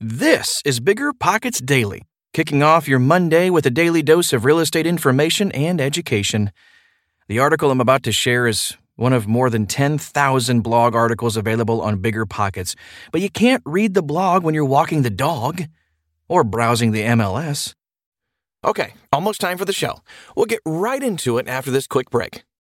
This is Bigger Pockets Daily, kicking off your Monday with a daily dose of real estate information and education. The article I'm about to share is one of more than 10,000 blog articles available on Bigger Pockets, but you can't read the blog when you're walking the dog or browsing the MLS. Okay, almost time for the show. We'll get right into it after this quick break.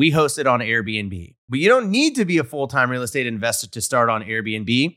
we host it on Airbnb. But you don't need to be a full time real estate investor to start on Airbnb.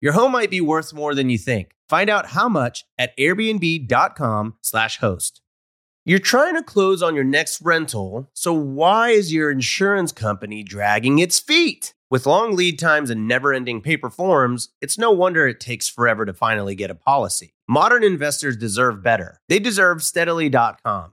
Your home might be worth more than you think. Find out how much at airbnb.com/slash host. You're trying to close on your next rental, so why is your insurance company dragging its feet? With long lead times and never ending paper forms, it's no wonder it takes forever to finally get a policy. Modern investors deserve better. They deserve steadily.com.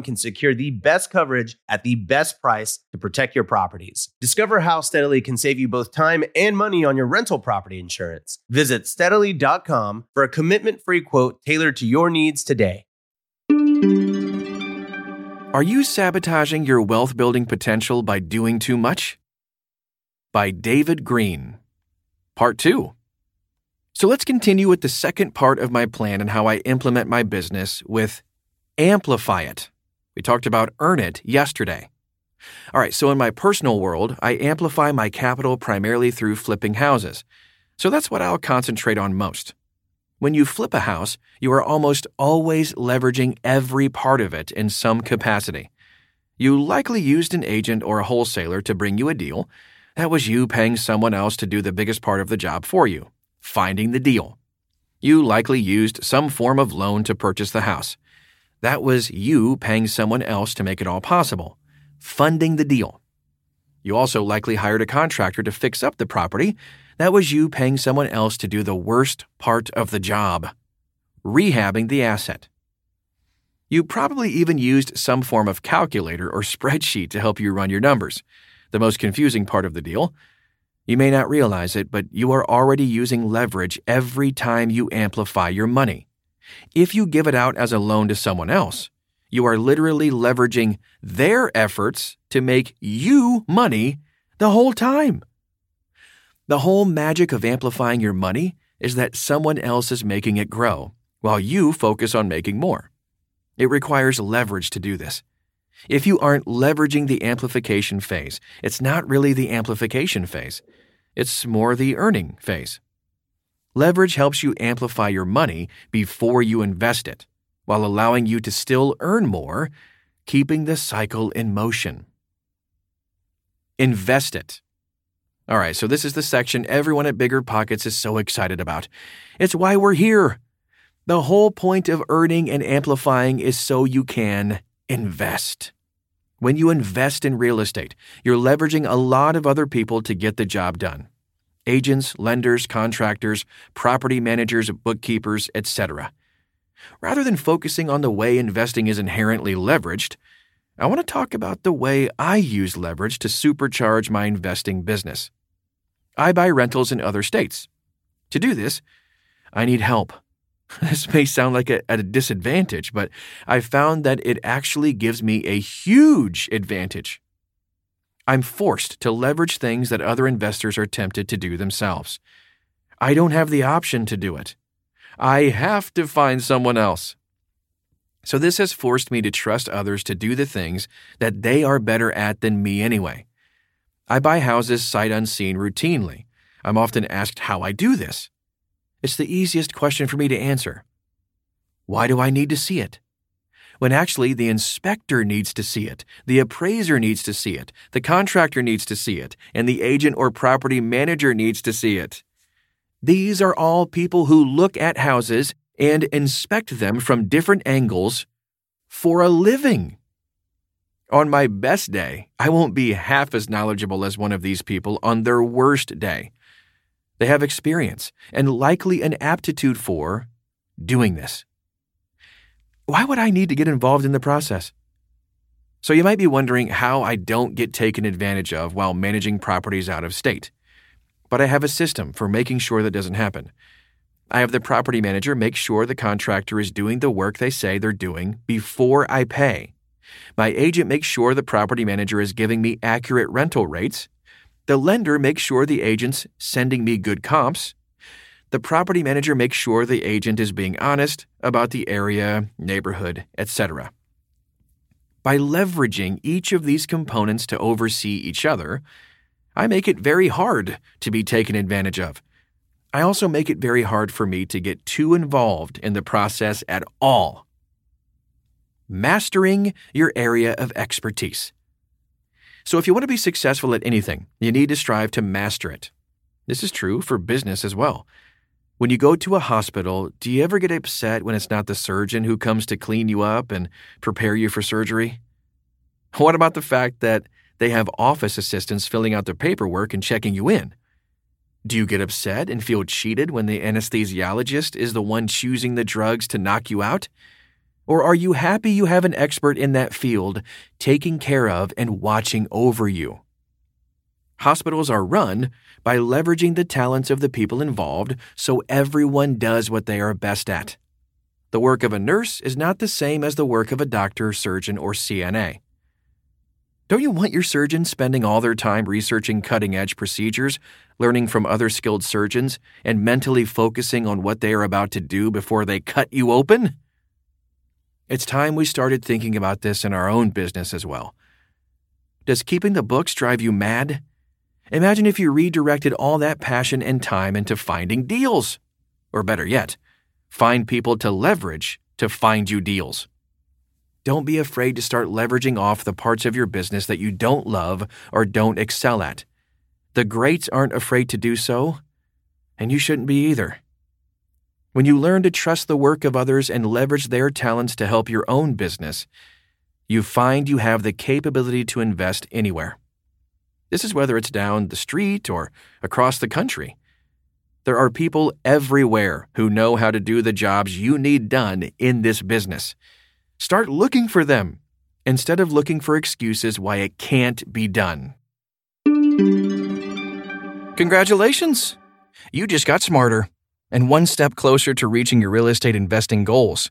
can secure the best coverage at the best price to protect your properties. Discover how Steadily can save you both time and money on your rental property insurance. Visit steadily.com for a commitment free quote tailored to your needs today. Are you sabotaging your wealth building potential by doing too much? By David Greene. Part 2. So let's continue with the second part of my plan and how I implement my business with amplify it. We talked about earn it yesterday. All right, so in my personal world, I amplify my capital primarily through flipping houses. So that's what I'll concentrate on most. When you flip a house, you are almost always leveraging every part of it in some capacity. You likely used an agent or a wholesaler to bring you a deal. That was you paying someone else to do the biggest part of the job for you finding the deal. You likely used some form of loan to purchase the house. That was you paying someone else to make it all possible, funding the deal. You also likely hired a contractor to fix up the property. That was you paying someone else to do the worst part of the job, rehabbing the asset. You probably even used some form of calculator or spreadsheet to help you run your numbers. The most confusing part of the deal you may not realize it, but you are already using leverage every time you amplify your money. If you give it out as a loan to someone else, you are literally leveraging their efforts to make you money the whole time. The whole magic of amplifying your money is that someone else is making it grow while you focus on making more. It requires leverage to do this. If you aren't leveraging the amplification phase, it's not really the amplification phase. It's more the earning phase. Leverage helps you amplify your money before you invest it, while allowing you to still earn more, keeping the cycle in motion. invest it. All right, so this is the section everyone at Bigger Pockets is so excited about. It's why we're here. The whole point of earning and amplifying is so you can invest. When you invest in real estate, you're leveraging a lot of other people to get the job done agents, lenders, contractors, property managers, bookkeepers, etc. Rather than focusing on the way investing is inherently leveraged, I want to talk about the way I use leverage to supercharge my investing business. I buy rentals in other states. To do this, I need help. This may sound like a, at a disadvantage, but I've found that it actually gives me a huge advantage. I'm forced to leverage things that other investors are tempted to do themselves. I don't have the option to do it. I have to find someone else. So, this has forced me to trust others to do the things that they are better at than me anyway. I buy houses sight unseen routinely. I'm often asked how I do this. It's the easiest question for me to answer. Why do I need to see it? When actually the inspector needs to see it, the appraiser needs to see it, the contractor needs to see it, and the agent or property manager needs to see it. These are all people who look at houses and inspect them from different angles for a living. On my best day, I won't be half as knowledgeable as one of these people on their worst day. They have experience and likely an aptitude for doing this. Why would I need to get involved in the process? So you might be wondering how I don't get taken advantage of while managing properties out of state. But I have a system for making sure that doesn't happen. I have the property manager make sure the contractor is doing the work they say they're doing before I pay. My agent makes sure the property manager is giving me accurate rental rates the lender makes sure the agent's sending me good comps. The property manager makes sure the agent is being honest about the area, neighborhood, etc. By leveraging each of these components to oversee each other, I make it very hard to be taken advantage of. I also make it very hard for me to get too involved in the process at all. Mastering your area of expertise. So, if you want to be successful at anything, you need to strive to master it. This is true for business as well. When you go to a hospital, do you ever get upset when it's not the surgeon who comes to clean you up and prepare you for surgery? What about the fact that they have office assistants filling out their paperwork and checking you in? Do you get upset and feel cheated when the anesthesiologist is the one choosing the drugs to knock you out? Or are you happy you have an expert in that field taking care of and watching over you? Hospitals are run by leveraging the talents of the people involved so everyone does what they are best at. The work of a nurse is not the same as the work of a doctor, surgeon, or CNA. Don't you want your surgeons spending all their time researching cutting edge procedures, learning from other skilled surgeons, and mentally focusing on what they are about to do before they cut you open? It's time we started thinking about this in our own business as well. Does keeping the books drive you mad? Imagine if you redirected all that passion and time into finding deals. Or better yet, find people to leverage to find you deals. Don't be afraid to start leveraging off the parts of your business that you don't love or don't excel at. The greats aren't afraid to do so, and you shouldn't be either. When you learn to trust the work of others and leverage their talents to help your own business, you find you have the capability to invest anywhere. This is whether it's down the street or across the country. There are people everywhere who know how to do the jobs you need done in this business. Start looking for them instead of looking for excuses why it can't be done. Congratulations! You just got smarter and one step closer to reaching your real estate investing goals.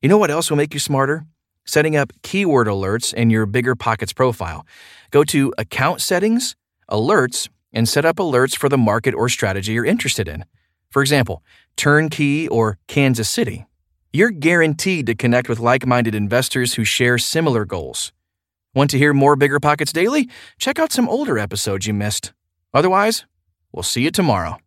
You know what else will make you smarter? Setting up keyword alerts in your Bigger Pockets profile. Go to Account Settings, Alerts, and set up alerts for the market or strategy you're interested in. For example, Turnkey or Kansas City. You're guaranteed to connect with like minded investors who share similar goals. Want to hear more Bigger Pockets Daily? Check out some older episodes you missed. Otherwise, we'll see you tomorrow.